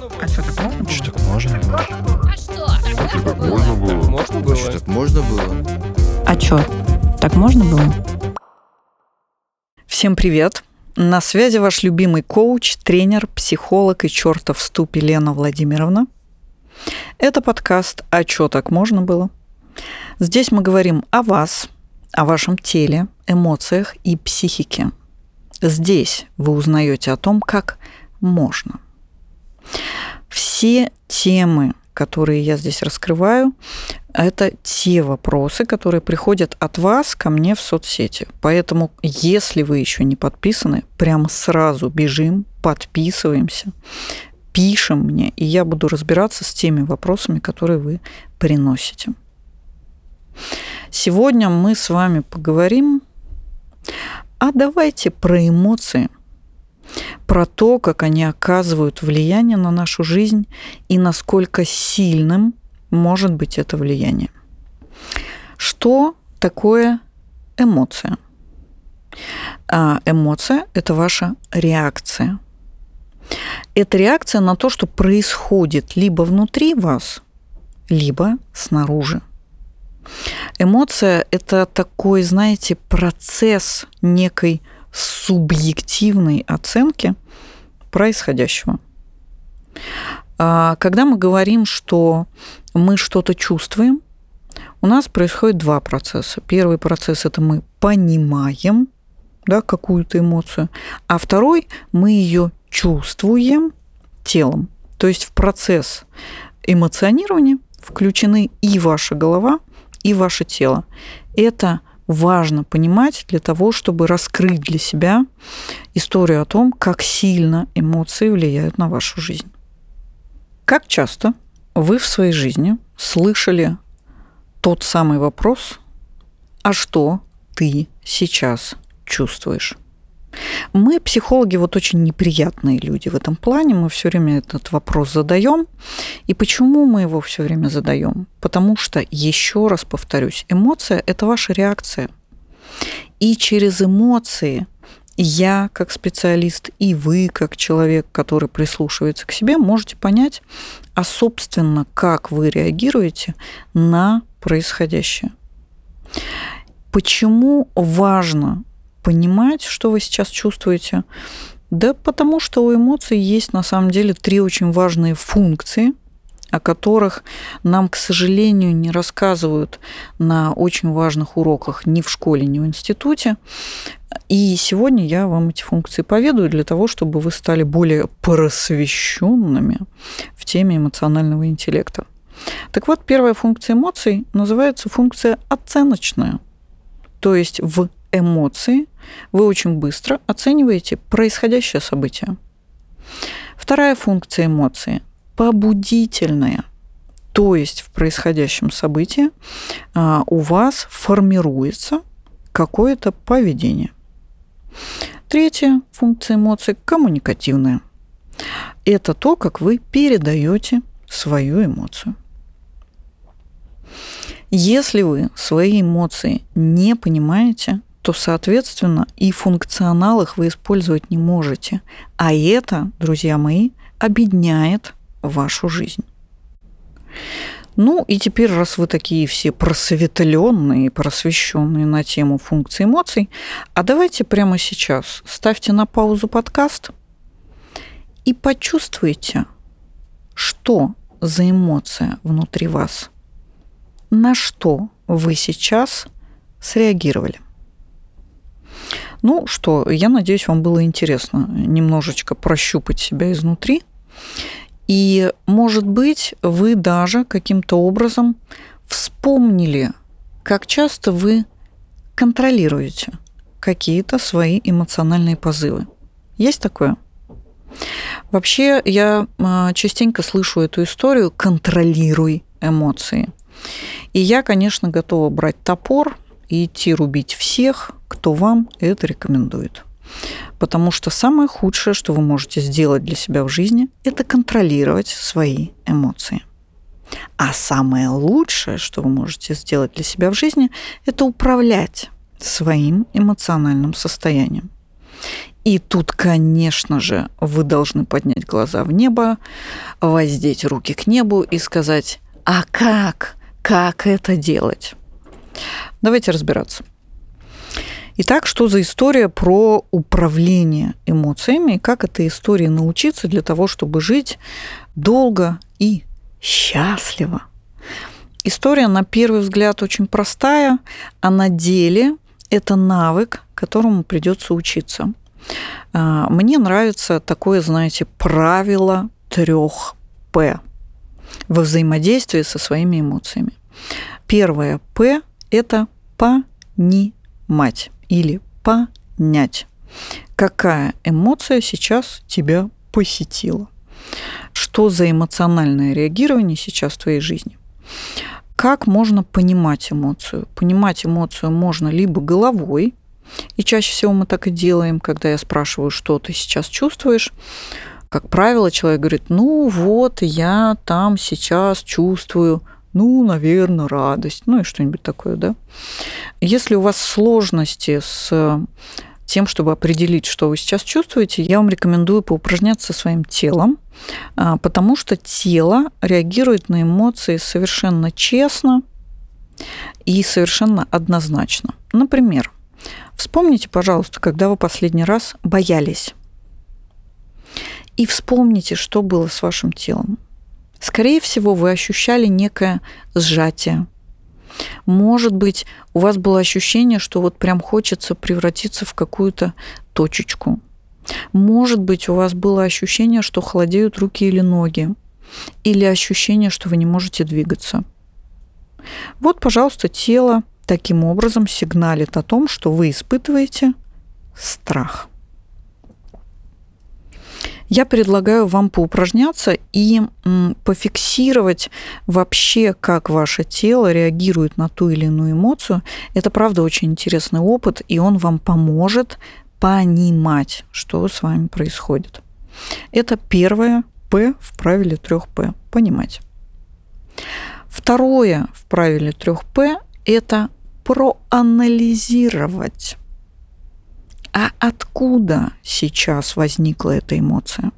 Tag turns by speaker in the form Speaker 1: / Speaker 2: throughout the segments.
Speaker 1: А что, так можно было?
Speaker 2: Что так можно было?
Speaker 3: А что? Так
Speaker 4: Так можно было?
Speaker 5: Можно было?
Speaker 2: Что так можно было?
Speaker 1: А что, так можно было? Всем привет! На связи ваш любимый коуч, тренер, психолог и чертов ступ Елена Владимировна. Это подкаст «А чё так можно было?». Здесь мы говорим о вас, о вашем теле, эмоциях и психике. Здесь вы узнаете о том, как можно. Все темы, которые я здесь раскрываю, это те вопросы, которые приходят от вас ко мне в соцсети. Поэтому, если вы еще не подписаны, прямо сразу бежим, подписываемся, пишем мне, и я буду разбираться с теми вопросами, которые вы приносите. Сегодня мы с вами поговорим, а давайте про эмоции, про то, как они оказывают влияние на нашу жизнь и насколько сильным может быть это влияние. Что такое эмоция? А эмоция – это ваша реакция. Это реакция на то, что происходит либо внутри вас, либо снаружи. Эмоция – это такой, знаете, процесс некой субъективной оценки происходящего. А Когда мы говорим, что мы что-то чувствуем, у нас происходит два процесса. Первый процесс – это мы понимаем да, какую-то эмоцию, а второй – мы ее чувствуем телом. То есть в процесс эмоционирования включены и ваша голова, и ваше тело. Это важно понимать для того, чтобы раскрыть для себя историю о том, как сильно эмоции влияют на вашу жизнь. Как часто вы в своей жизни слышали тот самый вопрос, а что ты сейчас чувствуешь? Мы, психологи, вот очень неприятные люди в этом плане. Мы все время этот вопрос задаем. И почему мы его все время задаем? Потому что, еще раз повторюсь, эмоция – это ваша реакция. И через эмоции я, как специалист, и вы, как человек, который прислушивается к себе, можете понять, а, собственно, как вы реагируете на происходящее. Почему важно понимать, что вы сейчас чувствуете? Да потому что у эмоций есть на самом деле три очень важные функции, о которых нам, к сожалению, не рассказывают на очень важных уроках ни в школе, ни в институте. И сегодня я вам эти функции поведаю для того, чтобы вы стали более просвещенными в теме эмоционального интеллекта. Так вот, первая функция эмоций называется функция оценочная. То есть в эмоции вы очень быстро оцениваете происходящее событие. Вторая функция эмоции – побудительная. То есть в происходящем событии а, у вас формируется какое-то поведение. Третья функция эмоций – коммуникативная. Это то, как вы передаете свою эмоцию. Если вы свои эмоции не понимаете, то, соответственно, и функционал их вы использовать не можете. А это, друзья мои, обедняет вашу жизнь. Ну и теперь, раз вы такие все просветленные, просвещенные на тему функций эмоций, а давайте прямо сейчас ставьте на паузу подкаст и почувствуйте, что за эмоция внутри вас, на что вы сейчас среагировали. Ну что, я надеюсь, вам было интересно немножечко прощупать себя изнутри. И, может быть, вы даже каким-то образом вспомнили, как часто вы контролируете какие-то свои эмоциональные позывы. Есть такое? Вообще, я а, частенько слышу эту историю «контролируй эмоции». И я, конечно, готова брать топор и идти рубить всех, кто вам это рекомендует. Потому что самое худшее, что вы можете сделать для себя в жизни, это контролировать свои эмоции. А самое лучшее, что вы можете сделать для себя в жизни, это управлять своим эмоциональным состоянием. И тут, конечно же, вы должны поднять глаза в небо, воздеть руки к небу и сказать, а как? Как это делать? Давайте разбираться. Итак, что за история про управление эмоциями как этой истории научиться для того, чтобы жить долго и счастливо? История, на первый взгляд, очень простая, а на деле это навык, которому придется учиться. А, мне нравится такое, знаете, правило трех П во взаимодействии со своими эмоциями. Первое П – это понимать или понять, какая эмоция сейчас тебя посетила. Что за эмоциональное реагирование сейчас в твоей жизни? Как можно понимать эмоцию? Понимать эмоцию можно либо головой, и чаще всего мы так и делаем, когда я спрашиваю, что ты сейчас чувствуешь. Как правило, человек говорит, ну вот, я там сейчас чувствую ну, наверное, радость, ну и что-нибудь такое, да. Если у вас сложности с тем, чтобы определить, что вы сейчас чувствуете, я вам рекомендую поупражняться своим телом, а, потому что тело реагирует на эмоции совершенно честно и совершенно однозначно. Например, вспомните, пожалуйста, когда вы последний раз боялись. И вспомните, что было с вашим телом. Скорее всего, вы ощущали некое сжатие. Может быть, у вас было ощущение, что вот прям хочется превратиться в какую-то точечку. Может быть, у вас было ощущение, что холодеют руки или ноги. Или ощущение, что вы не можете двигаться. Вот, пожалуйста, тело таким образом сигналит о том, что вы испытываете страх. Я предлагаю вам поупражняться и пофиксировать вообще, как ваше тело реагирует на ту или иную эмоцию. Это, правда, очень интересный опыт, и он вам поможет понимать, что с вами происходит. Это первое П в правиле 3П. Понимать. Второе в правиле 3П – это проанализировать. А откуда сейчас возникла эта эмоция?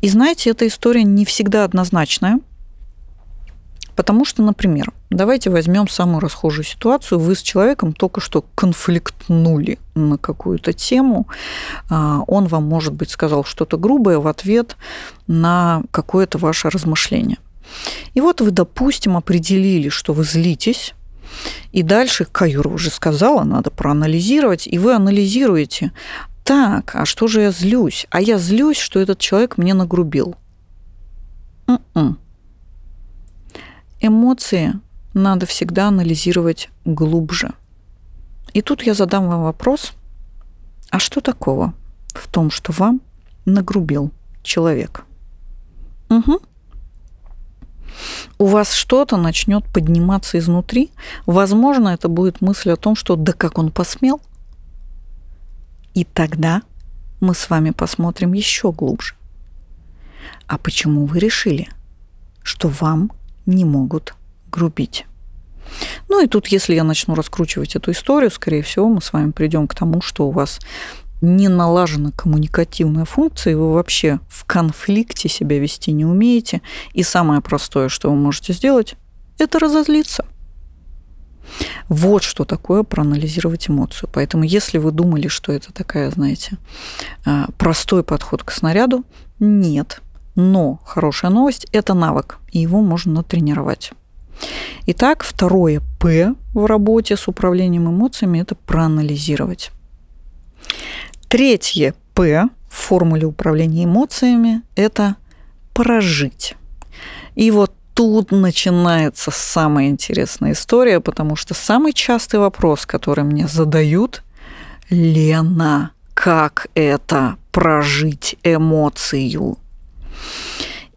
Speaker 1: И знаете, эта история не всегда однозначная, потому что, например, давайте возьмем самую расхожую ситуацию. Вы с человеком только что конфликтнули на какую-то тему. А, он вам, может быть, сказал что-то грубое в ответ на какое-то ваше размышление. И вот вы, допустим, определили, что вы злитесь, и дальше, Каюра уже сказала, надо проанализировать, и вы анализируете, так, а что же я злюсь? А я злюсь, что этот человек мне нагрубил. М-м. Эмоции надо всегда анализировать глубже. И тут я задам вам вопрос, а что такого в том, что вам нагрубил человек? Угу у вас что-то начнет подниматься изнутри. Возможно, это будет мысль о том, что да как он посмел. И тогда мы с вами посмотрим еще глубже. А почему вы решили, что вам не могут грубить? Ну и тут, если я начну раскручивать эту историю, скорее всего, мы с вами придем к тому, что у вас не налажена коммуникативная функция, и вы вообще в конфликте себя вести не умеете, и самое простое, что вы можете сделать, это разозлиться. Вот что такое проанализировать эмоцию. Поэтому если вы думали, что это такая, знаете, а, простой подход к снаряду, нет. Но хорошая новость – это навык, и его можно натренировать. Итак, второе «П» в работе с управлением эмоциями – это проанализировать. Третье П в формуле управления эмоциями – это прожить. И вот тут начинается самая интересная история, потому что самый частый вопрос, который мне задают – Лена, как это прожить эмоцию?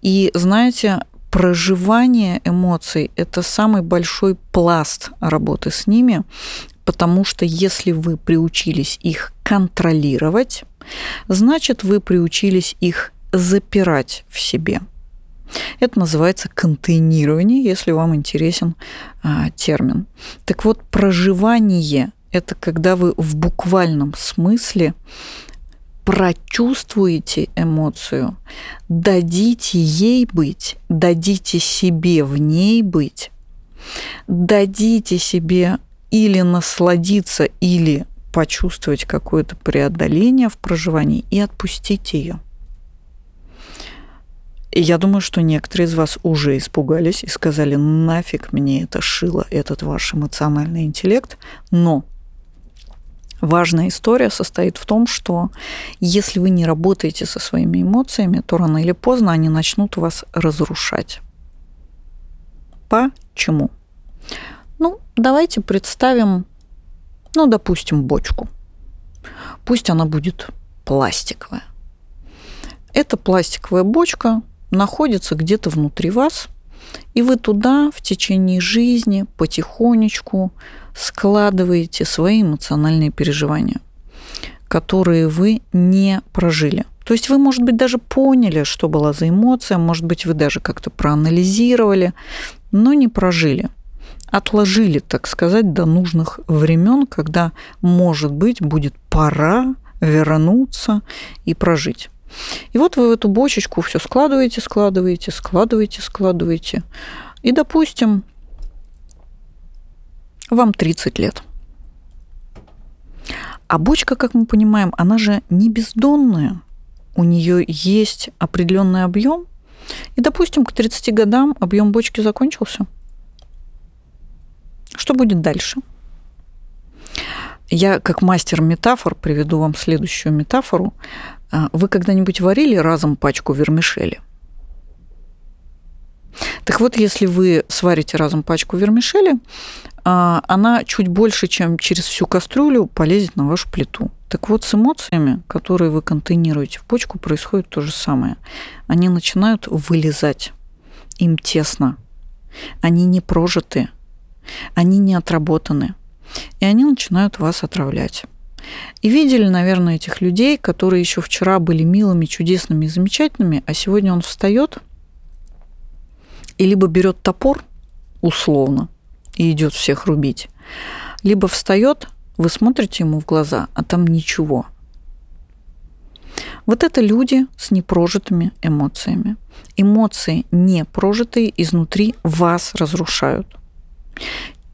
Speaker 1: И знаете, проживание эмоций – это самый большой пласт работы с ними, потому что если вы приучились их контролировать, значит, вы приучились их запирать в себе. Это называется контейнирование, если вам интересен а, термин. Так вот, проживание это когда вы в буквальном смысле прочувствуете эмоцию, дадите ей быть, дадите себе в ней быть, дадите себе или насладиться, или почувствовать какое-то преодоление в проживании и отпустить ее. Я думаю, что некоторые из вас уже испугались и сказали, нафиг мне это шило, этот ваш эмоциональный интеллект. Но важная история состоит в том, что если вы не работаете со своими эмоциями, то рано или поздно они начнут вас разрушать. Почему? Ну, давайте представим, ну, допустим, бочку. Пусть она будет пластиковая. Эта пластиковая бочка находится где-то внутри вас, и вы туда в течение жизни потихонечку складываете свои эмоциональные переживания, которые вы не прожили. То есть вы, может быть, даже поняли, что была за эмоция, может быть, вы даже как-то проанализировали, но не прожили. Отложили, так сказать, до нужных времен, когда, может быть, будет пора вернуться и прожить. И вот вы в эту бочечку все складываете, складываете, складываете, складываете. И, допустим, вам 30 лет. А бочка, как мы понимаем, она же не бездонная. У нее есть определенный объем. И, допустим, к 30 годам объем бочки закончился. Что будет дальше? Я как мастер метафор приведу вам следующую метафору. А, вы когда-нибудь варили разом пачку вермишели? Так вот, если вы сварите разом пачку вермишели, а, она чуть больше, чем через всю кастрюлю полезет на вашу плиту. Так вот, с эмоциями, которые вы контейнируете в почку, происходит то же самое. Они начинают вылезать. Им тесно. Они не прожиты. Они не отработаны. И они начинают вас отравлять. И видели, наверное, этих людей, которые еще вчера были милыми, чудесными замечательными, а сегодня он встает и либо берет топор, условно, и идет всех рубить, либо встает, вы смотрите ему в глаза, а там ничего. Вот это люди с непрожитыми эмоциями. Эмоции не прожитые изнутри вас разрушают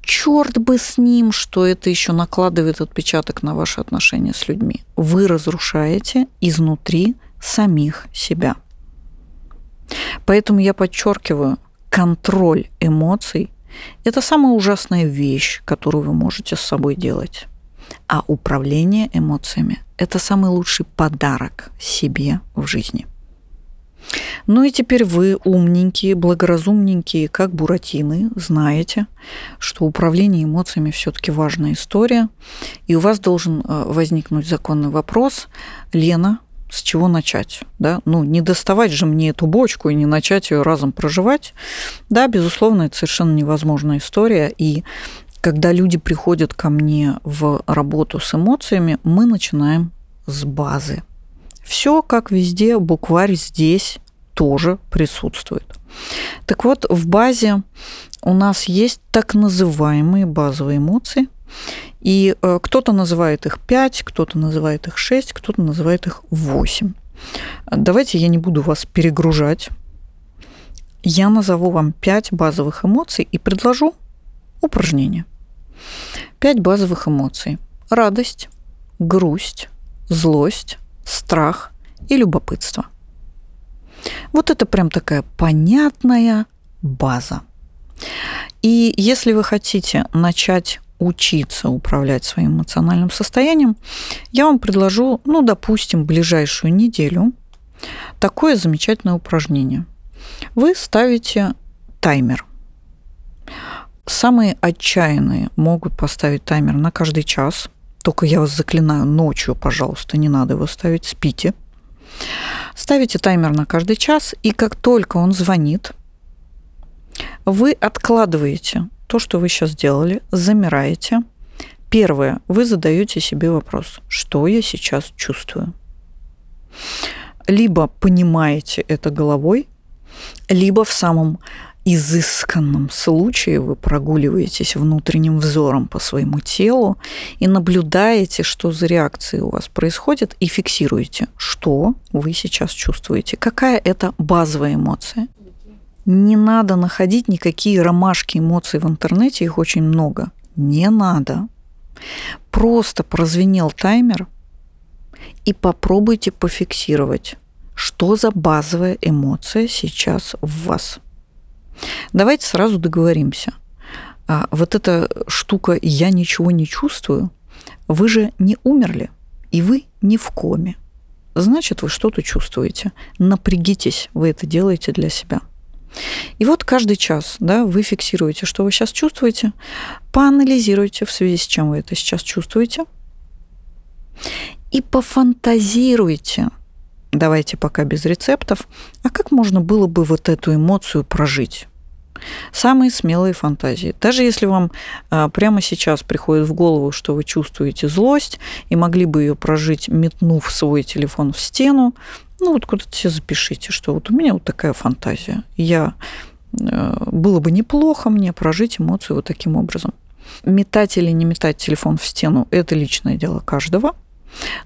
Speaker 1: черт бы с ним, что это еще накладывает отпечаток на ваши отношения с людьми. Вы разрушаете изнутри самих себя. Поэтому я подчеркиваю, контроль эмоций – это самая ужасная вещь, которую вы можете с собой делать. А управление эмоциями – это самый лучший подарок себе в жизни – ну и теперь вы умненькие, благоразумненькие, как буратины, знаете, что управление эмоциями все-таки важная история. И у вас должен э, возникнуть законный вопрос, Лена, с чего начать? Да? Ну, не доставать же мне эту бочку и не начать ее разом проживать. Да, безусловно, это совершенно невозможная история. И когда люди приходят ко мне в работу с эмоциями, мы начинаем с базы. Все как везде, букварь здесь тоже присутствует. Так вот, в базе у нас есть так называемые базовые эмоции, и э, кто-то называет их 5, кто-то называет их 6, кто-то называет их 8. Давайте я не буду вас перегружать. Я назову вам 5 базовых эмоций и предложу упражнение. 5 базовых эмоций. Радость, грусть, злость, страх и любопытство. Вот это прям такая понятная база. И если вы хотите начать учиться управлять своим эмоциональным состоянием, я вам предложу, ну, допустим, ближайшую неделю такое замечательное упражнение. Вы ставите таймер. Самые отчаянные могут поставить таймер на каждый час, только я вас заклинаю, ночью, пожалуйста, не надо его ставить, спите. Ставите таймер на каждый час, и как только он звонит, вы откладываете то, что вы сейчас сделали, замираете. Первое, вы задаете себе вопрос, что я сейчас чувствую. Либо понимаете это головой, либо в самом изысканном случае вы прогуливаетесь внутренним взором по своему телу и наблюдаете, что за реакции у вас происходит, и фиксируете, что вы сейчас чувствуете, какая это базовая эмоция. Не надо находить никакие ромашки эмоций в интернете, их очень много. Не надо. Просто прозвенел таймер, и попробуйте пофиксировать, что за базовая эмоция сейчас в вас – Давайте сразу договоримся. А вот эта штука «я ничего не чувствую», вы же не умерли, и вы не в коме. Значит, вы что-то чувствуете. Напрягитесь, вы это делаете для себя. И вот каждый час да, вы фиксируете, что вы сейчас чувствуете, поанализируйте, в связи с чем вы это сейчас чувствуете, и пофантазируйте, давайте пока без рецептов, а как можно было бы вот эту эмоцию прожить? Самые смелые фантазии. Даже если вам а, прямо сейчас приходит в голову, что вы чувствуете злость и могли бы ее прожить, метнув свой телефон в стену, ну вот куда-то себе запишите, что вот у меня вот такая фантазия. Я э, было бы неплохо мне прожить эмоцию вот таким образом. Метать или не метать телефон в стену – это личное дело каждого –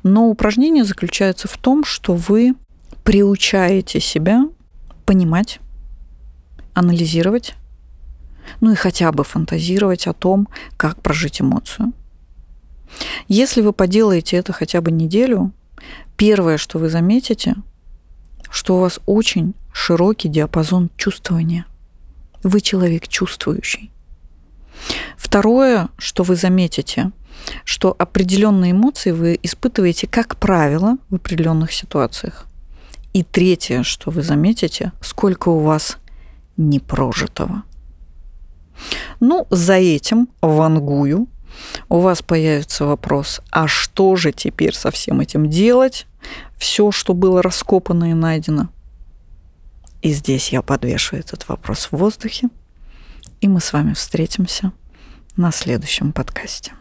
Speaker 1: но упражнение заключается в том, что вы приучаете себя понимать, анализировать, ну и хотя бы фантазировать о том, как прожить эмоцию. Если вы поделаете это хотя бы неделю, первое, что вы заметите, что у вас очень широкий диапазон чувствования. Вы человек чувствующий. Второе, что вы заметите, что определенные эмоции вы испытываете, как правило, в определенных ситуациях. И третье, что вы заметите, сколько у вас непрожитого. Ну, за этим вангую у вас появится вопрос, а что же теперь со всем этим делать? Все, что было раскопано и найдено. И здесь я подвешу этот вопрос в воздухе, и мы с вами встретимся на следующем подкасте.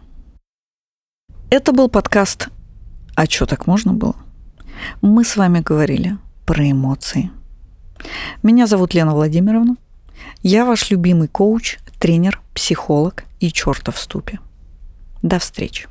Speaker 1: Это был подкаст «А что, так можно было?» Мы с вами говорили про эмоции. Меня зовут Лена Владимировна. Я ваш любимый коуч, тренер, психолог и чертов в ступе. До встречи.